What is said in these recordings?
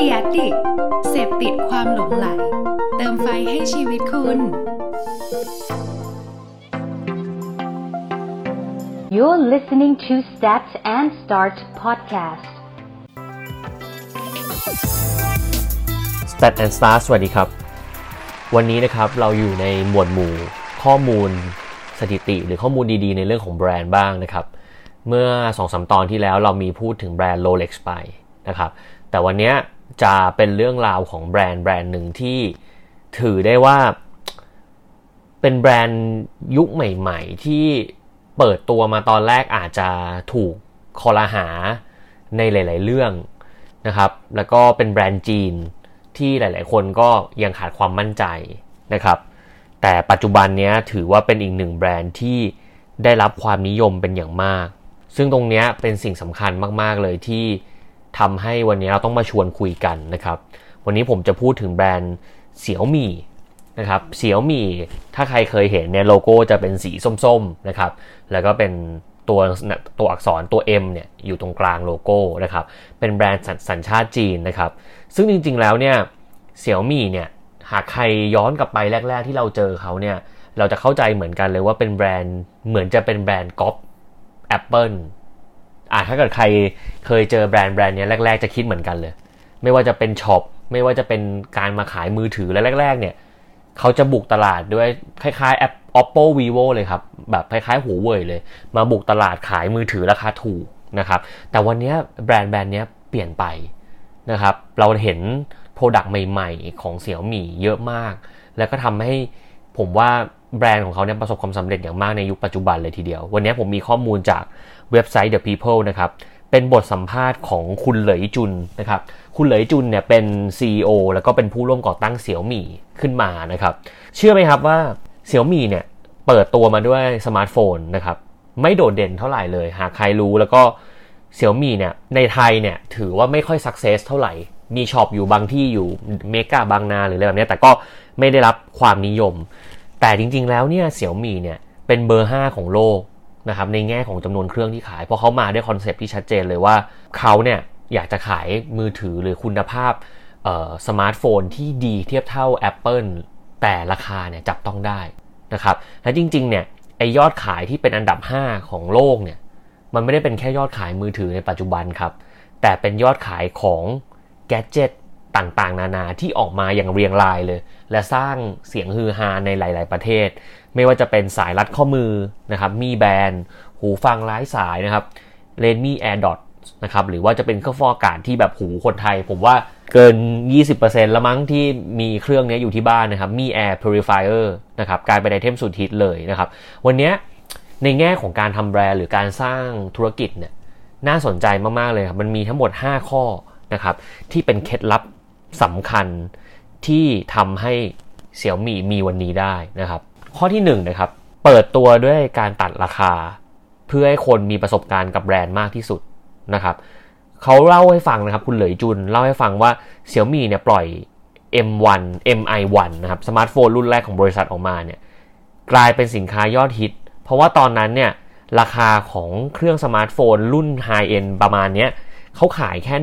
ดียดิกเสพติดความหลงไหล เติมไฟให้ชีวิตคุณ You're listening to Start and Start podcast. Stat and Start สวัสดีครับ วันนี้นะครับเราอยู่ในหมวดหมู่ข้อมูลสถิติ หรือข้อมูลดีๆ ในเรื่องของแบรนด์บ้างนะครับ เมื่อ2อสตอนที่แล้วเรามีพูดถึงแบรนด์ Rolex ไปนะครับ แต่วันนี้ จะเป็นเรื่องราวของแบรนด์แบรนด์หนึ่งที่ถือได้ว่า เป็นแบรนด์ยุคใหม่ ๆ ที่เปิดตัวมาตอนแรกอาจจะถูกคอลหาในหลาย ๆ เรื่องนะครับ แล้วก็เป็นแบรนด์จีนที่หลาย ๆ คนก็ยังขาดความมั่นใจนะครับ แต่ปัจจุบันนี้ถือว่าเป็นอีกหนึ่งแบรนด์ที่ได้รับความนิยมเป็นอย่างมาก ซึ่งตรงนี้เป็นสิ่งสำคัญมาก ๆ เลยที่ ทำให้วันนี้เราต้องมาชวนคุยกันนะครับ วันนี้ผมจะพูดถึงแบรนด์เสี่ยวมี่นะครับเสี่ยวมี่ถ้าใครเคยเห็นเนี่ยโลโก้จะเป็นสีส้มๆนะครับ แล้วก็เป็นตัวตัวอักษรตัว M เนี่ยอยู่ตรงกลางโลโก้นะครับ เป็นแบรนด์สัญชาติจีนนะครับ ซึ่งจริงๆแล้วเนี่ยเสี่ยวมี่เนี่ยหากใครย้อนกลับไปแรก ๆ ที่เราเจอเขาเนี่ยเราจะเข้าใจเหมือนกันเลยว่าเป็นแบรนด์เหมือนจะเป็นแบรนด์ก๊อป Apple อ่าถ้าเกิดใครเคยเจอแบรนด์แบรนด์นี้แรก ๆ จะคิดเหมือนกันเลย ไม่ว่าจะเป็น shop ไม่ว่าจะเป็นการมาขายมือถือแล้วแรก ๆ เนี่ยเขาจะบุกตลาดด้วยคล้ายๆแอป oppo vivo เลยครับ แบบคล้ายๆหัวเว่ยเลย มาบุกตลาดขายมือถือราคาถูกนะครับแต่วันนี้แบรนด์แบรนด์นี้เปลี่ยนไปนะครับเราเห็น product ใหม่ ๆ ของเสี่ยวมี่เยอะมาก แล้วก็ทำให้ผมว่าแบรนด์ของเขาเนี่ยประสบความสำเร็จอย่างมากในยุคปัจจุบันเลยทีเดียว วันนี้ผมมีข้อมูลจาก เว็บไซต์ The People นะครับเป็นบทสัมภาษณ์ของคุณเหลยจุนนะครับ คุณเหลยจุนเนี่ยเป็น CEO แล้วก็เป็นผู้ร่วมก่อตั้งเสี่ยวมี่ขึ้นมานะครับ เชื่อไหมครับว่าเสี่ยวมี่เนี่ยเปิดตัวมาด้วยสมาร์ทโฟนนะครับ ไม่โดดเด่นเท่าไหร่เลย หากใครรู้แล้วก็เสี่ยวมี่เนี่ยในไทยเนี่ยถือว่าไม่ค่อย success เท่าไหร่ มี shop อยู่บางที่อยู่เมกาบางนาหรืออะไรแบบนี้แต่ก็ไม่ได้รับความนิยม แต่จริงๆแล้วเนี่ยเสี่ยวมี่เนี่ยเป็นเบอร์ 5 ของโลก นะครับในแง่ของจำนวนเครื่องที่ขาย เพราะเขามาด้วย concept ที่ชัดเจนเลยว่าเขาเนี่ยอยากจะขายมือถือหรือคุณภาพสมาร์ทโฟนที่ดีเทียบเท่า Apple แต่ราคาเนี่ยจับต้องได้นะครับและจริงๆเนี่ยไอยอดขายที่เป็นอันดับ 5 ของโลกเนี่ยมันไม่ได้เป็นแค่ยอดขายมือถือในปัจจุบันครับแต่เป็นยอดขายของแกจิตต่างๆ นานาที่ออกมาอย่างเรียงรายเลย และสร้างเสียงฮือฮาในหลาย ๆ ประเทศ ไม่ว่าจะเป็นสายรัดข้อมือนะครับมีแบนหูฟังไร้สายนะครับเลนมี่แอร์ดอทนะครับหรือว่าจะเป็นเครื่องฟอกอากาศที่แบบหูคนไทย ผมว่าเกิน 20%แล้วมั้งที่มีเครื่องนี้อยู่ที่บ้านนะครับมี Air Purifier นะครับกลายเป็นไอเทมสุดฮิตเลยนะครับ วันนี้ในแง่ของการทำแบรนด์หรือการสร้างธุรกิจเนี่ยน่าสนใจมาก ๆ เลยครับ มันมีทั้งหมด 5 ข้อนะครับที่เป็นเคล็ดลับสำคัญที่ทำให้เสี่ยวมี่มีวันนี้ได้นะครับ ข้อที่1นนะครับ เปิดตัวด้วยการตัดราคา เพื่อให้คนมีประสบการณ์กับแบรนด์มากที่สุดนะครับเขาเล่าให้ฟังนะครับ คุณเหลยจุนเล่าให้ฟังว่าเสี่ยวมี่เนี่ยปล่อย M1 MI1 นะครับสมาร์ทโฟนรุ่นแรกของบริษัทออกมาเนี่ยกลายเป็นสินค้ายอดฮิต เพราะว่าตอนนั้นเนี่ยราคาของเครื่องสมาร์ทโฟนรุ่น high-end ประมาณเนี้ยเขาขายแค่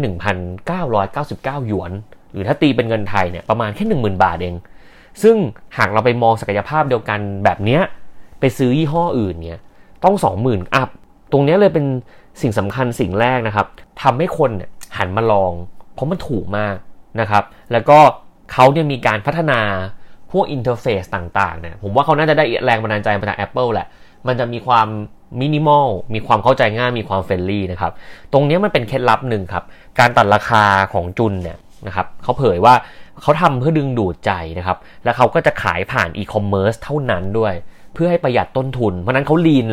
1,999 หยวน หรือถ้าตีเป็นเงินไทยเนี่ยประมาณแค่ 10,000 บาทเอง ซึ่งหากเราไปมองศักยภาพเดียวกันแบบนี้ไปซื้อยี่ห้ออื่นเนี่ยต้อง 20,000 up ตรงนี้เลยเป็นสิ่งสำคัญสิ่งแรกนะครับทำให้คนเนี่ยหันมาลอง เพราะมันถูกมากนะครับ แล้วก็เขาเนี่ยมีการพัฒนาพวก interface ต่างๆเนี่ยผมว่าเขาน่าจะได้แรงบันดาลใจมาจาก Apple แหละ มันจะมีความมินิมอลมีความเข้าใจง่ายมีความ friendly นะครับ ตรงนี้มันเป็นเคล็ดลับหนึ่งครับ การตัดราคาของจุนเนี่ยนะครับเขาเผยว่า เขาทำเพื่อดึงดูดใจนะครับ แล้วเขาก็จะขายผ่านอีคอมเมิร์ซเท่านั้นด้วย เพื่อให้ประหยัดต้นทุน เพราะนั้นเขา lean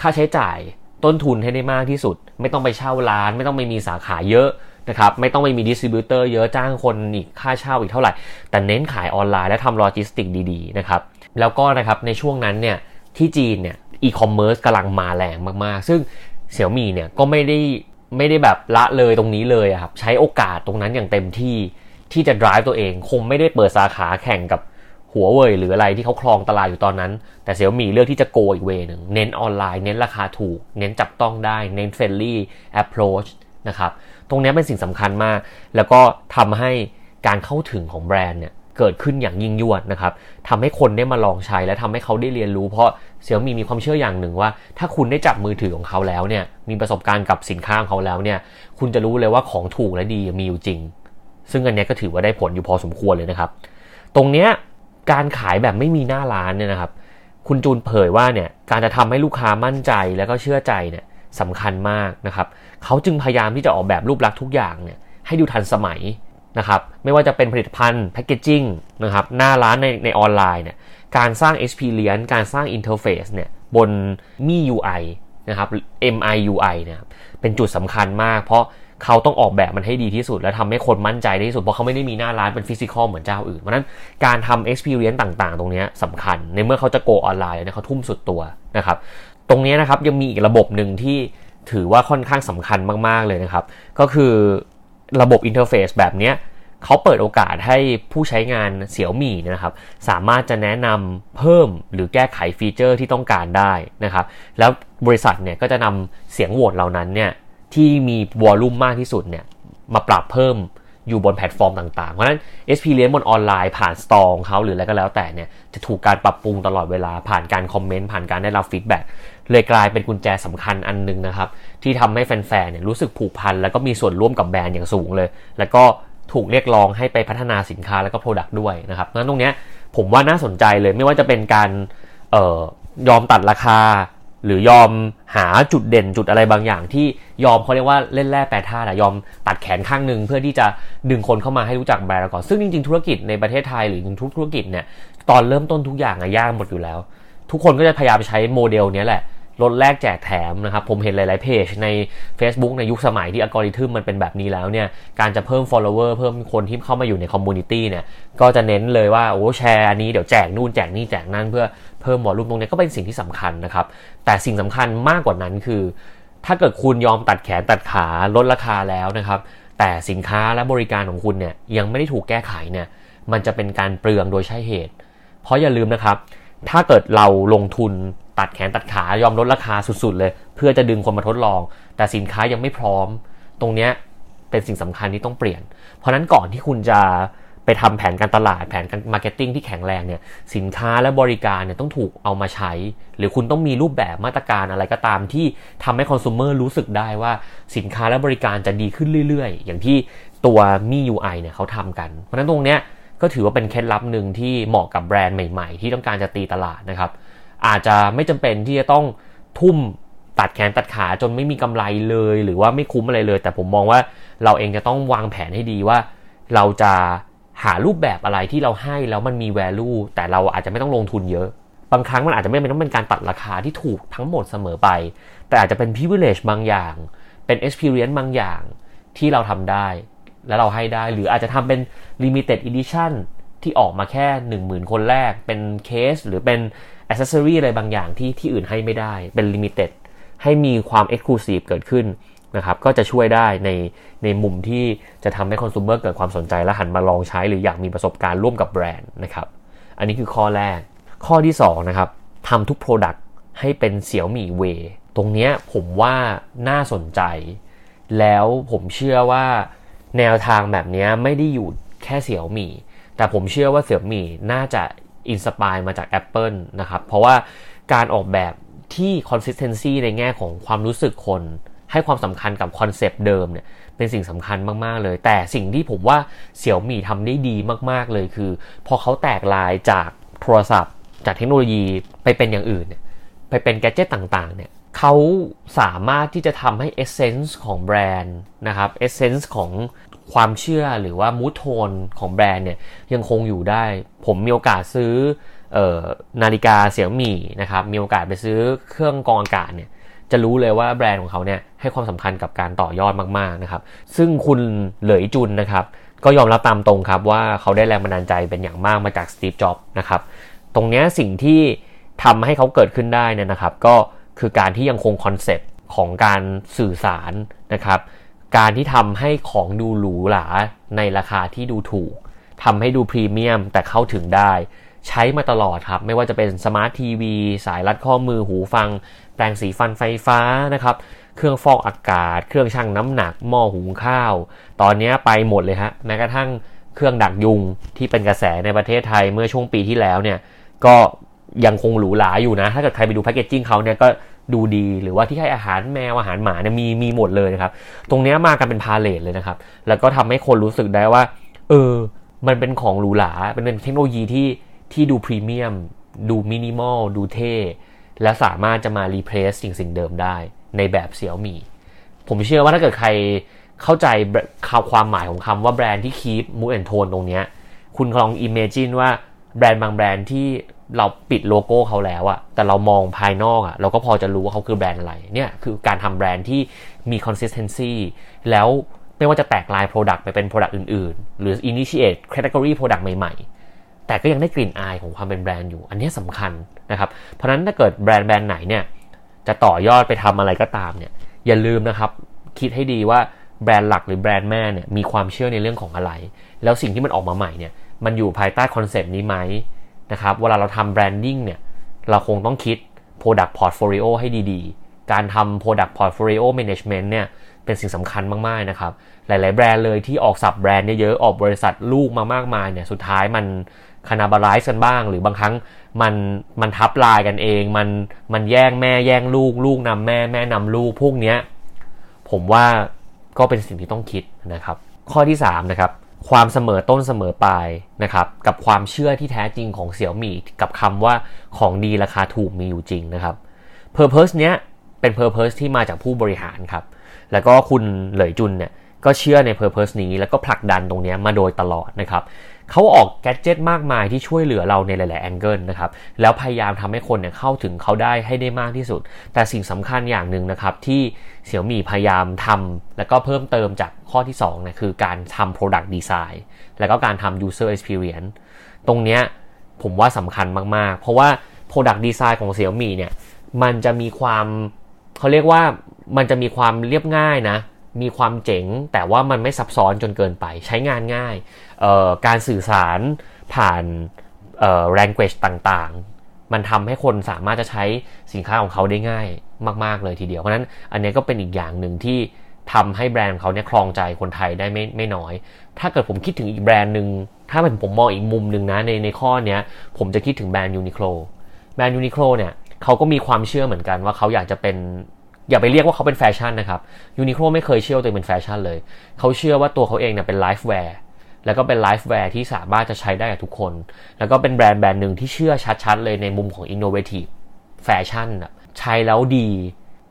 ค่าใช้จ่ายต้นทุนให้ได้มากที่สุด ไม่ต้องไปเช่าร้าน ไม่ต้องไปมีสาขาเยอะนะครับไม่ต้องไปมี distributor เยอะจ้างคนอีกค่าเช่าอีกเท่าไหร่ แต่เน้นขายออนไลน์และทำโลจิสติกดีๆนะครับแล้วก็นะครับในช่วงนั้นเนี่ยที่จีนเนี่ยอีคอมเมิร์ซกำลังมาแรงมากๆ ซึ่งเสี่ยวมี่เนี่ยก็ไม่ได้ไม่ได้แบบละเลยตรงนี้เลยครับใช้โอกาสตรงนั้นอย่างเต็มที่ ที่จะ drive ตัวเอง คงไม่ได้เปิดสาขาแข่งกับหัวเว่ยหรืออะไรที่เขาครองตลาดอยู่ตอนนั้น แต่เสี่ยวมี่เลือกที่จะ go อีก way นึงเน้นออนไลน์เน้นราคาถูก เน้นจับต้องได้ เน้น friendly approach นะครับตรงนี้เป็นสิ่งสำคัญมาก แล้วก็ทำให้การเข้าถึงของแบรนด์เนี่ยเกิดขึ้นอย่างยิ่งยวดนะครับทำให้คนได้มาลองใช้และทำให้เขาได้เรียนรู้ เพราะเสี่ยวมี่มีความเชื่ออย่างหนึ่งว่า ถ้าคุณได้จับมือถือของเขาแล้วเนี่ยมีประสบการณ์กับสินค้าของเขาแล้วเนี่ยคุณจะรู้เลยว่าของถูกและดีมีอยู่จริง ซึ่งอันนี้ก็ถือว่าได้ผลอยู่พอสมควรเลยนะครับ ตรงเนี้ยการขายแบบไม่มีหน้าร้านเนี่ยนะครับ คุณจูนเผยว่าเนี่ยการจะทำให้ลูกค้ามั่นใจแล้วก็เชื่อใจเนี่ยสำคัญมากนะครับ เขาจึงพยายามที่จะออกแบบรูปลักษณ์ทุกอย่างเนี่ยให้ดูทันสมัยนะครับไม่ว่าจะเป็นผลิตภัณฑ์แพคเกจิ้งนะครับหน้าร้านในในออนไลน์เนี่ยการสร้าง experience การสร้าง interface เนี่ยบนมี UI นะครับ MIUI เนี่ยเป็นจุดสำคัญมาก เพราะ เขาต้องออกแบบมันให้ดีที่สุด และทำให้คนมั่นใจได้ที่สุด เพราะเขาไม่ได้มีหน้าร้านเป็น physical เหมือนเจ้าอื่นเพราะนั้นการทำ experience ต่างๆ ตรงนี้สำคัญ ในเมื่อเขาจะ go online เนี่ยเขาทุ่มสุดตัวนะครับตรงนี้นะครับยังมีอีกระบบหนึ่งที่ถือว่าค่อนข้างสำคัญมากๆเลยนะครับ ก็คือระบบ interface แบบนี้เขาเปิดโอกาสให้ผู้ใช้งานเสี่ยวมี่นะครับ สามารถจะแนะนำเพิ่มหรือแก้ไข feature ที่ต้องการได้นะครับ แล้วบริษัทเนี่ยก็จะนำเสียงโหวตเหล่านั้นเนี่ย ที่มี volume มากที่สุดเนี่ยมาปรับเพิ่มอยู่บนแพลตฟอร์มต่างๆ เพราะฉะนั้น Experience บนออนไลน์ผ่าน store ของเขาหรืออะไรก็แล้วแต่เนี่ยจะถูกการปรับปรุงตลอดเวลาผ่านการ comment ผ่านการได้รับ feedback เลยกลายเป็นกุญแจสำคัญอันนึงนะครับ ที่ทำให้แฟนๆเนี่ยรู้สึกผูกพัน แล้วก็มีส่วนร่วมกับแบรนด์อย่างสูงเลย แล้วก็ถูกเรียกร้องให้ไปพัฒนาสินค้าแล้วก็ product ด้วยนะครับนั้นตรงเนี้ยผมว่าน่าสนใจเลยไม่ว่าจะเป็นการออยอมตัดราคา หรือยอมหาจุดเด่นจุดอะไรบางอย่างที่ยอมเขาเรียกว่าเล่นแร่แปรธาตุยอมตัดแขนข้างหนึ่งเพื่อที่จะดึงคนเข้ามาให้รู้จักแบรนด์ก่อนซึ่งจริงๆธุรกิจในประเทศไทยหรือทุกธุรกิจเนี่ยตอนเริ่มต้นทุกอย่างอะยากหมดอยู่แล้ว ทุกคนก็จะพยายามใช้โมเดลนี้แหละลดแลกแจกแถมนะครับ ผมเห็นหลาย ๆ เพจใน Facebook ในยุคสมัยที่อัลกอริทึมมันเป็นแบบนี้แล้วเนี่ย การจะเพิ่ม follower เพิ่มคนที่เข้ามาอยู่ใน community เนี่ย ก็จะเน้นเลยว่า โอ้แชร์อันนี้เดี๋ยวแจกนู่นแจกนี่แจกนั่นเพื่อ เพิ่ม volume ตรงนี้ก็เป็นสิ่งที่สำคัญนะครับ แต่สิ่งสำคัญมากกว่านั้นคือ ถ้าเกิดคุณยอมตัดแขนตัดขาลดราคาแล้วนะครับ แต่สินค้าและบริการของคุณเนี่ยยังไม่ได้ถูกแก้ไขเนี่ย มันจะเป็นการเปลืองโดยใช่เหตุ เพราะอย่าลืมนะครับ ถ้าเกิดเราลงทุนตัดแขนตัดขายอมลดราคาสุด ๆ เลย เพื่อจะดึงคนมาทดลอง แต่สินค้ายังไม่พร้อม ตรงนี้เป็นสิ่งสำคัญที่ต้องเปลี่ยน เพราะนั้นก่อนที่คุณจะ ไปทำแผนการตลาดแผนการ marketing ที่แข็งแรงเนี่ยสินค้าและบริการเนี่ยต้องถูกเอามาใช้ หรือคุณต้องมีรูปแบบมาตรการอะไรก็ตามที่ทำให้ consumer รู้สึกได้ว่าสินค้าและบริการจะดีขึ้นเรื่อย ๆ อย่างที่ตัว MIUI เนี่ยเขาทำกัน เพราะนั้นตรงเนี้ยก็ถือว่าเป็นเคล็ดลับหนึ่งที่เหมาะกับแบรนด์ใหม่ ๆ ที่ต้องการจะตีตลาดนะครับ อาจจะไม่จำเป็นที่จะต้องทุ่มตัดแขนตัดขาจนไม่มีกำไรเลย หรือว่าไม่คุ้มอะไรเลย แต่ผมมองว่าเราเองจะต้องวางแผนให้ดีว่า เราจะ หารูปแบบอะไรที่เราให้แล้วมันมี value แต่เราอาจจะไม่ต้องลงทุนเยอะ บางครั้งมันอาจจะไม่เป็นต้องเป็นการตัดราคาที่ถูกทั้งหมดเสมอไป แต่อาจจะเป็น privilege บางอย่าง เป็น experience บางอย่างที่เราทำได้ และเราให้ได้ หรืออาจจะทำเป็น limited edition ที่ออกมาแค่ 10,000 คนแรก เป็นเคสหรือเป็นอ c c e s s o r y อะไรบางอย่างที่ที่อื่นให้ไม่ได้ เป็น limited ให้มีความ Exclusive เกิดขึ้น นะครับก็จะช่วยได้ในในมุมที่จะทำให้ consumer เกิดความสนใจและหันมาลองใช้ หรืออยากมีประสบการณ์ร่วมกับแบรนด์นะครับ อันนี้คือข้อแรก ข้อที่2นะครับทำทุก Product ให้เป็นเสี่ยวหมี่ way ตรงนี้ผมว่าน่าสนใจ แล้วผมเชื่อว่าแนวทางแบบนี้ไม่ได้อยู่แค่เสี่ยวหมี่แต่ผมเชื่อว่าเสี่ยวหมี่น่าจะ inspire มาจาก Apple นะครับ เพราะว่าการออกแบบที่ consistency ในแง่ของความรู้สึกคน ให้ความสำคัญกับคอนเซปต์เดิมเนี่ยเป็นสิ่งสำคัญมากๆเลย แต่สิ่งที่ผมว่าเสี่ยวมี่ทำได้ดีมากๆเลยคือ พอเขาแตกลายจากโทรศัพท์ จากเทคโนโลยีไปเป็นอย่างอื่นเนี่ยไปเป็น gadget ต่างๆเนี่ยเขาสามารถที่จะทำให้ essence ของแบรนด์นะครับ essence ของความเชื่อหรือว่า mood tone ของแบรนด์เนี่ยยังคงอยู่ได้ ผมมีโอกาสซื้อออนาฬิกาเสี่ยวมี่นะครับมีโอกาสไปซื้อเครื่องกรองอากาศเนี่ย จะรู้เลยว่าแบรนด์ของเขาเนี่ยให้ความสำคัญกับการต่อยอดมากๆนะครับ ซึ่งคุณเหลยจุนนะครับ ก็ยอมรับตามตรงครับว่าเขาได้แรงบันดาลใจเป็นอย่างมากมาจากสตีฟ จ็อบส์นะครับ ตรงนี้สิ่งที่ทำให้เขาเกิดขึ้นได้เนี่ยนะครับ ก็คือการที่ยังคงคอนเซปต์ของการสื่อสารนะครับ การที่ทำให้ของดูหรูหราในราคาที่ดูถูกทำให้ดูพรีเมียมแต่เข้าถึงได้ ใช้มาตลอดครับ ไม่ว่าจะเป็นสมาร์ททีวีสายรัดข้อมือหูฟัง แปลงสีฟันไฟฟ้านะครับ เครื่องฟอกอากาศ เครื่องชั่งน้ำหนัก หม้อหุงข้าว ตอนนี้ไปหมดเลยฮะแม้กระทั่งเครื่องดักยุงที่เป็นกระแสในประเทศไทยเมื่อช่วงปีที่แล้วเนี่ยก็ยังคงหรูหราอยู่นะ ถ้าเกิดใครไปดู packaging เขาเนี่ยก็ดูดีหรือว่าที่ให้อาหารแมวอาหารหมาเนี่ยมีมีหมดเลยนะครับ ตรงนี้มากันเป็น palette เลยนะครับ แล้วก็ทำให้คนรู้สึกได้ว่า เออ มันเป็นของหรูหราเป็นเทคโนโลยีที่ ที่ดูพรีเมียม ดูมินิมอล ดูเท่ และสามารถจะมา replace สิ่งสิ่งเดิมได้ในแบบเสี่ยวมีผมเชื่อว่าถ้าเกิดใครเข้าใจข่าวความหมายของคำว่าแบรนด์ที่ keep mood and tone ตรงนี้คุณลอง imagine ว่าแบรนด์บางแบรนด์ที่เราปิดโลโก้เขาแล้วอะแต่เรามองภายนอกอะเราก็พอจะรู้ว่าเขาคือแบรนด์อะไร เนี่ยคือการทำแบรนด์ที่มี consistency แล้วไม่ว่าจะแตกลาย Product ไปเป็น Product อื่น ๆ หรือ initiate category Product ใหม่ ๆ แต่ก็ยังได้กลิ่นอายของความเป็นแบรนด์อยู่ อันนี้สำคัญนะครับ เพราะนั้นถ้าเกิดแบรนด์แบรนด์ไหนเนี่ยจะต่อยอดไปทำอะไรก็ตามเนี่ยอย่าลืมนะครับ คิดให้ดีว่าแบรนด์หลักหรือแบรนด์แม่เนี่ยมีความเชื่อในเรื่องของอะไร แล้วสิ่งที่มันออกมาใหม่เนี่ยมันอยู่ภายใต้คอนเซปต์นี้ไหมนะครับเวลาเราทำ branding เนี่ยเราคงต้องคิด Product Portfolio ให้ดีๆ การทำ Product Portfolio Management เนี่ยเป็นสิ่งสำคัญมากๆนะครับหลายๆแบรนด์เลยที่ออก sub-brand เยอะๆออกบริษัทลูกมามากมายเนี่ยสุดท้ายมัน cannibalize กันบ้าง หรือบางครั้งมันมันทับลายกันเอง มันมันแย่งแม่แย่งลูก ลูกนำแม่แม่นำลูกพวกเนี้ยผมว่าก็เป็นสิ่งที่ต้องคิดนะครับ ข้อที่3นะครับความเสมอต้นเสมอปลายนะครับกับความเชื่อที่แท้จริงของเสี่ยวมี่กับคำว่าของดีราคาถูกมีอยู่จริงนะครับ purpose เนี้ยเป็น purpose ที่มาจากผู้บริหารครับแล้วก็คุณเหลยจุนเนี่ยก็เชื่อใน purpose นี้ แล้วก็ผลักดันตรงนี้มาโดยตลอดนะครับ เขาออกแกจ g จ็ตมากมายที่ช่วยเหลือเราในหลายๆแองเกิลนะครับแล้วพยายามทำให้คนเนี่ยเข้าถึงเขาได้ให้ได้มากที่สุด แต่สิ่งสำคัญอย่างหนึ่งนะครับที่เสี่ยวมี่พยายามทำแล้วก็เพิ่มเติมจากข้อที่2เนี่ยคือการทำ product design แล้วก็การทำ user experience ตรงเนี้ยผมว่าสำคัญมากๆ เพราะว่า product design ของเสี่ยวมี่เนี่ยมันจะมีความเขาเรียกว่ามันจะมีความเรียบง่ายนะ มีความเจ๋ง แต่ว่ามันไม่ซับซ้อนจนเกินไป ใช้งานง่าย การสื่อสารผ่าน language ต่างๆ มันทำให้คนสามารถจะใช้สินค้าของเขาได้ง่ายมาก ๆ เลยทีเดียว เพราะนั้นอันนี้ก็เป็นอีกอย่างหนึ่งที่ทำให้แบรนด์เขาเนี่ยครองใจคนไทยได้ไม่ไม่น้อย ถ้าเกิดผมคิดถึงอีกแบรนด์หนึ่ง ถ้าเป็นผมมองอีกมุมหนึ่งนะในในข้อนี้ผมจะคิดถึงแบรนด์ยูนิโคลแบรนด์ยูนิโคลเนี่ยเขาก็มีความเชื่อเหมือนกันว่าเขาอยากจะเป็น อย่าไปเรียกว่าเขาเป็นแฟชั่นนะครับ Uniqlo ไม่เคยเชื่อตัวเองเป็นแฟชั่นเลย เขาเชื่อว่าตัวเขาเองเนี่ยเป็น LifeWear แล้วก็เป็น LifeWear ที่สามารถจะใช้ได้กับทุกคน แล้วก็เป็นแบรนด์แบรนด์หนึ่งที่เชื่อชัดๆเลยในมุมของ innovative แฟชั่นใช้แล้วดี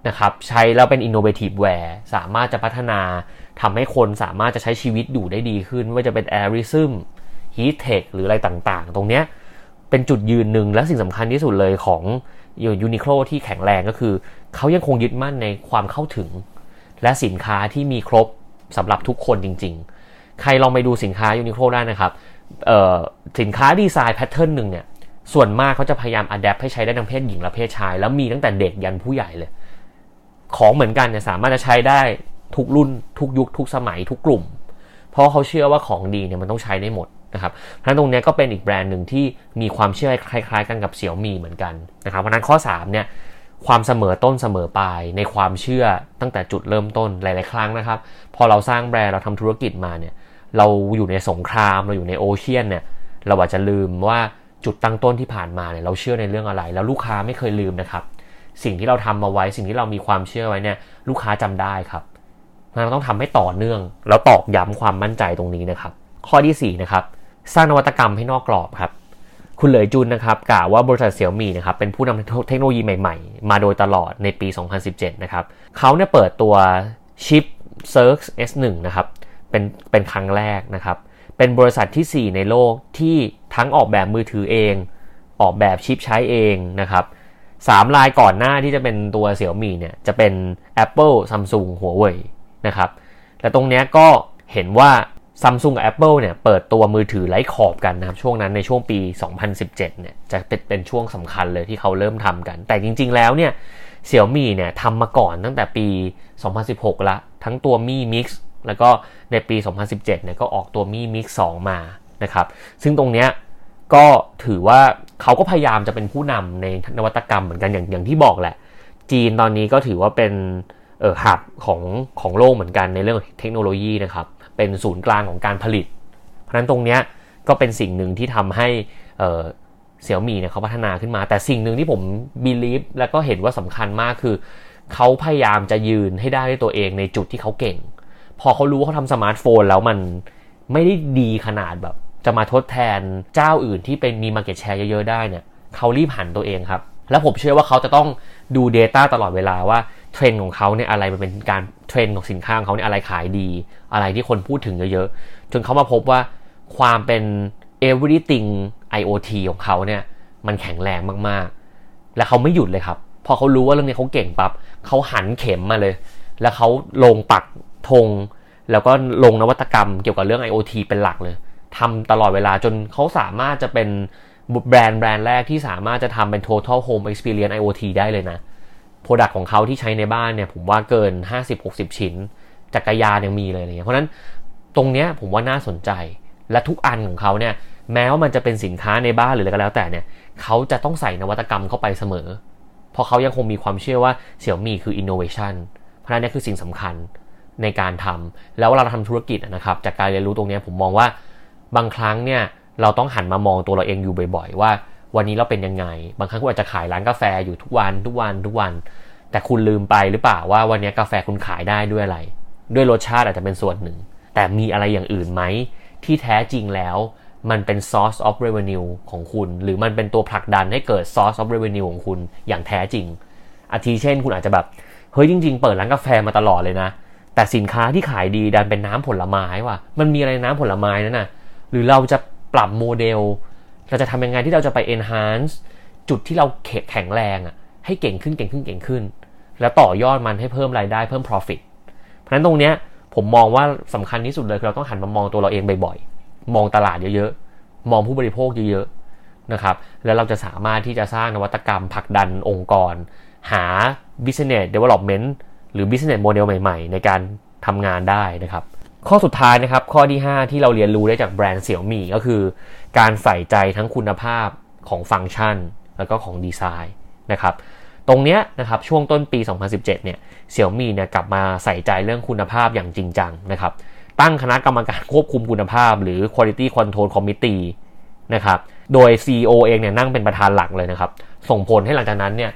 นะครับใช้แล้วเป็น innovative wear สามารถจะพัฒนาทำให้คนสามารถจะใช้ชีวิตอยู่ได้ดีขึ้นไม่ว่าจะเป็น AIRism HEATTECH หรืออะไรต่างๆ ตรงเนี้ยเป็นจุดยืนหนึ่งและสิ่งสำคัญที่สุดเลยของ Uniqlo ที่แข็งแรงก็คือ เขายังคงยึดมั่นในความเข้าถึง และสินค้าที่มีครบสำหรับทุกคนจริง ๆ ใครลองไปดูสินค้า Uniqlo ได้นะครับสินค้าดีไซน์ pattern หนึ่งเนี่ยส่วนมากเขาจะพยายาม adapt ให้ใช้ได้ทั้งเพศหญิงและเพศชาย แล้วมีตั้งแต่เด็กยันผู้ใหญ่เลย ของเหมือนกันเนี่ยสามารถจะใช้ได้ทุกรุ่นทุกยุคทุกสมัยทุกกลุ่ม เพราะเขาเชื่อว่าของดีเนี่ยมันต้องใช้ได้หมด นะครับเพราะนั้นตรงนี้ก็เป็นอีกแบรนด์หนึ่งที่มีความเชื่อคล้าย ๆ กันกับเสี่ยวมีเหมือนกันนะครับเพราะนั้นข้อ3เนี่ยความเสมอต้นเสมอปลายในความเชื่อตั้งแต่จุดเริ่มต้นหลาย ๆ ครั้งนะครับ พอเราสร้างแบรนด์เราทำธุรกิจมาเนี่ยเราอยู่ในสงครามเราอยู่ในโอเชียนเนี่ยเราอาจจะลืมว่าจุดตั้งต้นที่ผ่านมาเนี่ยเราเชื่อในเรื่องอะไร แล้วลูกค้าไม่เคยลืมนะครับ สิ่งที่เราทำมาไว้สิ่งที่เรามีความเชื่อไว้เนี่ยลูกค้าจำได้ครับเราต้องทำให้ต่อเนื่อง แล้วตอกย้ำความมั่นใจตรงนี้นะครับ ข้อที่4นะครับ สร้างนวัตกรรมให้นอกกรอบครับคุณเหลยจุนนะครับกล่าวว่าบริษัทเสี่ยวมี่นะครับเป็นผู้นำเทคโนโลยีใหม่ๆ มาโดยตลอดในปี 2017 นะครับเขาเนี่ยเปิดตัวชิป Cirx S1 นะครับเป็นเป็นครั้งแรกนะครับ เป็นบริษัทที่ 4 ในโลกที่ทั้งออกแบบมือถือเอง ออกแบบชิปใช้เองนะครับสามลายก่อนหน้าที่จะเป็นตัวเสี่ยวมี่เนี่ยจะเป็น Apple Samsung หัวเว่ยนะครับและตรงนี้ก็เห็นว่า ซัมซุงกับ Apple เนี่ยเปิดตัวมือถือไร้ขอบกันนะครับช่วงนั้นในช่วงปี 2017 เนี่ยจะเป็นเป็นช่วงสำคัญเลยที่เขาเริ่มทำกัน แต่จริง ๆ แล้วเนี่ยเสี่ยวมี่เนี่ยทำมาก่อนตั้งแต่ปี 2016 ละ ทั้งตัวมี่ Mix แล้วก็ในปี 2017 เนี่ยก็ออกตัวมี่ Mix 2มานะครับซึ่งตรงเนี้ยก็ถือว่าเขาก็พยายามจะเป็นผู้นำในนวัตกรรมเหมือนกันอย่างอย่างที่บอกแหละ จีนตอนนี้ก็ถือว่าเป็นเออ hub ของของโลกเหมือนกันในเรื่องเทคโนโลยีนะครับ เป็นศูนย์กลางของการผลิต เพราะฉะนั้นตรงนี้ก็เป็นสิ่งหนึ่งที่ทำให้ Xiaomi เนี่ยเขาพัฒนาขึ้นมา แต่สิ่งหนึ่งที่ผม believe แล้วก็เห็นว่าสำคัญมากคือ เขาพยายามจะยืนให้ได้ด้วยตัวเองในจุดที่เขาเก่ง พอเขารู้ว่าเขาทำสมาร์ทโฟนแล้วมันไม่ได้ดีขนาดแบบ จะมาทดแทนเจ้าอื่นที่เป็นมี market share เยอะๆได้เนี่ยเขารีบหันตัวเองครับ แล้วผมเชื่อว่าเขาจะต้องดู Data ตลอดเวลาว่า เทรนด์ของเขาเนี่ยอะไรมันเป็นการเทรนด์ของสินค้าของเขาเนี่ยอะไรขายดี อะไรที่คนพูดถึงเยอะๆ จนเขามาพบว่าความเป็น everything IoT ของเขาเนี่ยมันแข็งแรงมากๆ และเขาไม่หยุดเลยครับ พอเขารู้ว่าเรื่องนี้เขาเก่งปับ๊บเขาหันเข็มมาเลย แล้วเขาลงปักธงแล้วก็ลงนวัตกรรมเกี่ยวกับเรื่อง IoT เป็นหลักเลยทำตลอดเวลาจนเขาสามารถจะเป็นแบรนด์แบรนด์แรกที่สามารถจะทำเป็น total home experience IoT ได้เลยนะ product ของเขาที่ใช้ในบ้านเนี่ยผมว่าเกิน 50-60 ชิ้น จักรยานยังมีเลยอะไรเงี้ยเพราะนั้นตรงเนี้ยผมว่าน่าสนใจและทุกอันของเขาเนี่ยแม้ว่ามันจะเป็นสินค้าในบ้านหรืออะไรก็แล้วแต่เนี่ยเขาจะต้องใส่นวัตกรรมเข้าไปเสมอ เพราะเขายังคงมีความเชื่อว่า Xiaomi คือ innovation เพราะนั้นนี่คือสิ่งสำคัญในการทำแล้วเวลาเราทำธุรกิจนะครับ จากการเรียนรู้ตรงนี้ผมมองว่าบางครั้งเนี่ยเราต้องหันมามองตัวเราเองอยู่บ่อย ๆ ว่า วันนี้เราเป็นยังไง บางครั้งคุณอาจจะขายร้านกาแฟอยู่ทุกวันทุกวันทุกวัน แต่คุณลืมไปหรือเปล่าว่าวันนี้กาแฟคุณขายได้ด้วยอะไร ด้วยรสชาติอาจจะเป็นส่วนหนึ่ง แต่มีอะไรอย่างอื่นไหมที่แท้จริงแล้วมันเป็น source of revenue ของคุณ หรือมันเป็นตัวผลักดันให้เกิด source of revenue ของคุณอย่างแท้จริง อาทิเช่นคุณอาจจะแบบ เฮ้ยจริง ๆ เปิดร้านกาแฟมาตลอดเลยนะ แต่สินค้าที่ขายดีดันเป็นน้ำผลไม้ว่ะ มันมีอะไรน้ำผลไม้นั่นน่ะหรือเราจะปรับโมเดล เราจะทำยังไงที่เราจะไป enhance จุดที่เราแข็งแรงอะให้เก่งขึ้นเก่งขึ้นเก่งขึ้น แล้วต่อยอดมันให้เพิ่มรายได้เพิ่ม profit เพราะฉะนั้นตรงเนี้ยผมมองว่าสำคัญที่สุดเลยคือเราต้องหันมามองตัวเราเองบ่อยๆ มองตลาดเยอะๆ มองผู้บริโภคเยอะๆ นะครับ แล้วเราจะสามารถที่จะสร้างนวัตกรรมผลักดันองค์กร หา business development หรือ business model ใหม่ๆ ในการทำงานได้นะครับ ข้อสุดท้ายนะครับ ข้อที่ 5 ที่เราเรียนรู้ได้จากแบรนด์เสี่ยวมี่ก็คือ การใส่ใจทั้งคุณภาพของฟังก์ชัน แล้วก็ของดีไซน์นะครับตรงเนี้ยนะครับช่วงต้นปี 2017 เนี่ยเสี่ยวมี่เนี่ยกลับมาใส่ใจเรื่องคุณภาพอย่างจริงจังนะครับตั้งคณะกรรมการควบคุมคุณภาพ หรือ Quality Control Committee นะครับโดย CEO เองเนี่ยนั่งเป็นประธานหลักเลยนะครับ ส่งผลให้หลังจากนั้นเนี่ย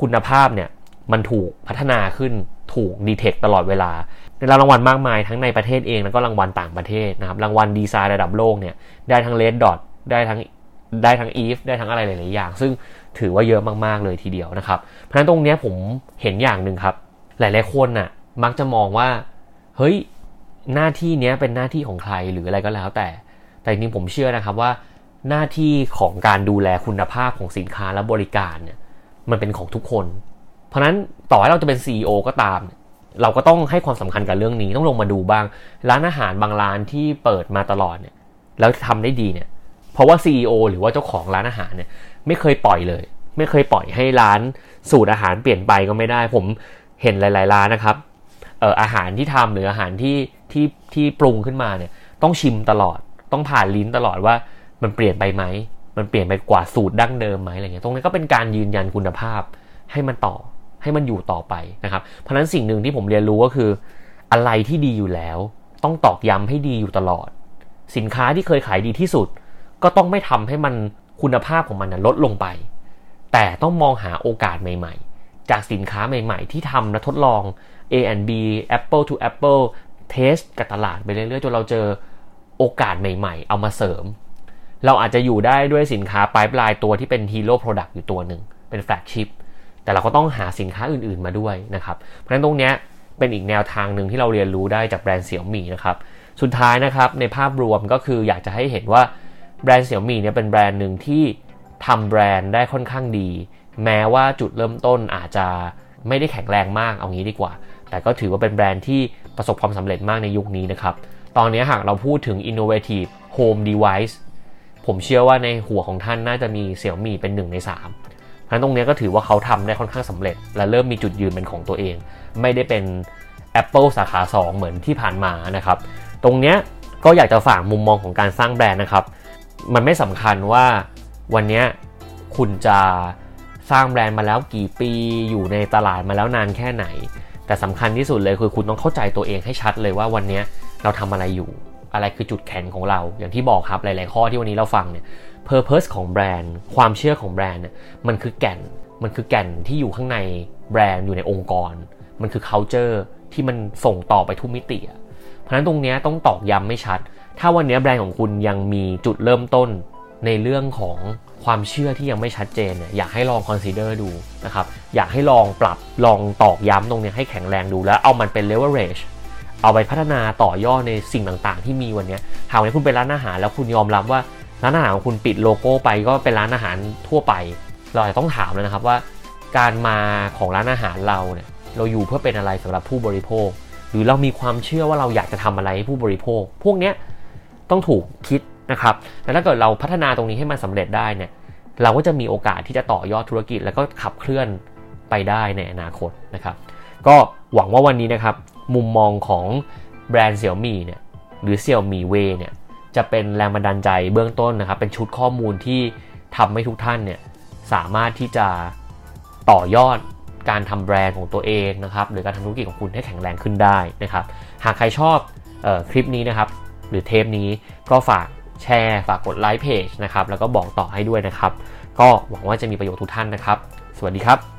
คุณภาพเนี่ยมันถูกพัฒนาขึ้นถูกดีเทคตลอดเวลา ได้รับรางวัลมากมายทั้งในประเทศเองแล้วก็รางวัลต่างประเทศนะครับ รางวัลดีไซน์ระดับโลกเนี่ยได้ทั้ง Red Dot ได้ทั้งได้ทั้ง Eve ได้ทั้งอะไรหลายๆอย่าง ซึ่งถือว่าเยอะมากๆเลยทีเดียวนะครับ เพราะฉะนั้นตรงนี้ผมเห็นอย่างหนึ่งครับ หลายๆคนน่ะมักจะมองว่า เฮ้ยหน้าที่นี้เป็นหน้าที่ของใครหรืออะไรก็แล้วแต่ แต่จริงผมเชื่อนะครับว่า หน้าที่ของการดูแลคุณภาพของสินค้าและบริการเนี่ยมันเป็นของทุกคน เพราะนั้นต่อให้เราจะเป็น CEO ก็ตาม เราก็ต้องให้ความสำคัญกับเรื่องนี้ต้องลงมาดูบ้าง ร้านอาหารบางร้านที่เปิดมาตลอดเนี่ยแล้วทำได้ดีเนี่ย เพราะว่า CEO หรือว่าเจ้าของร้านอาหารเนี่ย ไม่เคยปล่อยเลย ไม่เคยปล่อยให้ร้านสูตรอาหารเปลี่ยนไปก็ไม่ได้ ผมเห็นหลาย ๆ ร้านนะครับเอ่ออาหารที่ทำหรืออาหารที่ที่ที่ปรุงขึ้นมาเนี่ย ต้องชิมตลอด ต้องผ่านลิ้นตลอดว่ามันเปลี่ยนไปไหมมันเปลี่ยนไปกว่าสูตรดั้งเดิมไหมอะไรเงี้ยตรงนี้ก็เป็นการยืนยันคุณภาพให้มันต่อ ให้มันอยู่ต่อไปนะครับ เพราะนั้นสิ่งหนึ่งที่ผมเรียนรู้ก็คือ อะไรที่ดีอยู่แล้ว ต้องตอกย้ำให้ดีอยู่ตลอด สินค้าที่เคยขายดีที่สุด ก็ต้องไม่ทำให้มันคุณภาพของมันลดลงไป แต่ต้องมองหาโอกาสใหม่ ๆ จากสินค้าใหม่ ๆ ที่ทำและทดลอง A&B Apple to Apple เทสกับตลาดไปเรื่อยๆจนเราเจอโอกาสใหม่ ๆ เอามาเสริม เราอาจจะอยู่ได้ด้วยสินค้าหลายหลายตัวที่เป็น hero product อยู่ตัวหนึ่ง เป็น flagship แต่เราก็ต้องหาสินค้าอื่นๆมาด้วยนะครับ เพราะฉะนั้นตรงนี้เป็นอีกแนวทางหนึ่งที่เราเรียนรู้ได้จากแบรนด์เสี่ยวมี่นะครับ สุดท้ายนะครับในภาพรวมก็คืออยากจะให้เห็นว่าแบรนด์เสี่ยวมี่เนี่ยเป็นแบรนด์หนึ่งที่ทำแบรนด์ได้ค่อนข้างดี แม้ว่าจุดเริ่มต้นอาจจะไม่ได้แข็งแรงมากเอางี้ดีกว่า แต่ก็ถือว่าเป็นแบรนด์ที่ประสบความสำเร็จมากในยุคนี้นะครับ ตอนนี้หากเราพูดถึง innovative home device ผมเชื่อว่าในหัวของท่านน่าจะมีเสี่ยวมี่เป็นหนึ่งใน3 เพราะตรงนี้ก็ถือว่าเขาทำได้ค่อนข้างสำเร็จ และเริ่มมีจุดยืนเป็นของตัวเอง ไม่ได้เป็น Apple สาขา 2 เหมือนที่ผ่านมานะครับ ตรงนี้ก็อยากจะฝากมุมมองของการสร้างแบรนด์นะครับ มันไม่สำคัญว่าวันนี้คุณจะสร้างแบรนด์มาแล้วกี่ปี อยู่ในตลาดมาแล้วนานแค่ไหน แต่สำคัญที่สุดเลยคือคุณต้องเข้าใจตัวเองให้ชัดเลยว่าวันนี้เราทำอะไรอยู่ อะไรคือจุดแข็งของเรา อย่างที่บอกครับหลาย ๆ ข้อที่วันนี้เราฟังเนี่ย purpose ของแบรนด์ ความเชื่อของแบรนด์เนี่ยมันคือแก่นมันคือแก่นที่อยู่ข้างในแบรนด์อยู่ในองค์กร มันคือ culture ที่มันส่งต่อไปทุกมิติเพราะฉะนั้นตรงนี้ต้องตอกย้ำไม่ชัด ถ้าวันนี้แบรนด์ของคุณยังมีจุดเริ่มต้นในเรื่องของความเชื่อที่ยังไม่ชัดเจนเนี่ยอยากให้ลอง consider ดูนะครับอยากให้ลองปรับลองตอกย้ำตรงนี้ให้แข็งแรงดูแล้วเอามันเป็น leverage เอาไปพัฒนาต่อยอดในสิ่งต่างๆ ที่มีวันนี้หากวันนี้คุณเป็นร้านอาหารแล้วคุณยอมรับว่า ร้านอาหารของคุณปิดโลโก้ไปก็เป็นร้านอาหารทั่วไป เราอาจจะต้องถามเลยนะครับว่า การมาของร้านอาหารเราเนี่ยเราอยู่เพื่อเป็นอะไรสำหรับผู้บริโภค หรือเรามีความเชื่อว่าเราอยากจะทำอะไรให้ผู้บริโภค พวกเนี้ยต้องถูกคิดนะครับแต่ถ้าเกิดเราพัฒนาตรงนี้ให้มันสำเร็จได้เนี่ยเราก็จะมีโอกาสที่จะต่อยอดธุรกิจ แล้วก็ขับเคลื่อนไปได้ในอนาคตนะครับก็หวังว่าวันนี้นะครับมุมมองของแบรนด์เสี่ยมี่เนี่ยหรือเสี่ยมี่เวเนี่ย จะเป็นแรงบันดาลใจเบื้องต้นนะครับ เป็นชุดข้อมูลที่ทำให้ทุกท่านเนี่ยสามารถที่จะต่อยอดการทำแบรนด์ของตัวเองนะครับหรือการทำธุรกิจของคุณให้แข็งแรงขึ้นได้นะครับ หากใครชอบออคลิปนี้นะครับ หรือเทปนี้ก็ฝากแชร์ฝากกดไลค์เพจนะครับแล้วก็บอกต่อให้ด้วยนะครับ ก็หวังว่าจะมีประโยชน์ทุกท่านนะครับ สวัสดีครับ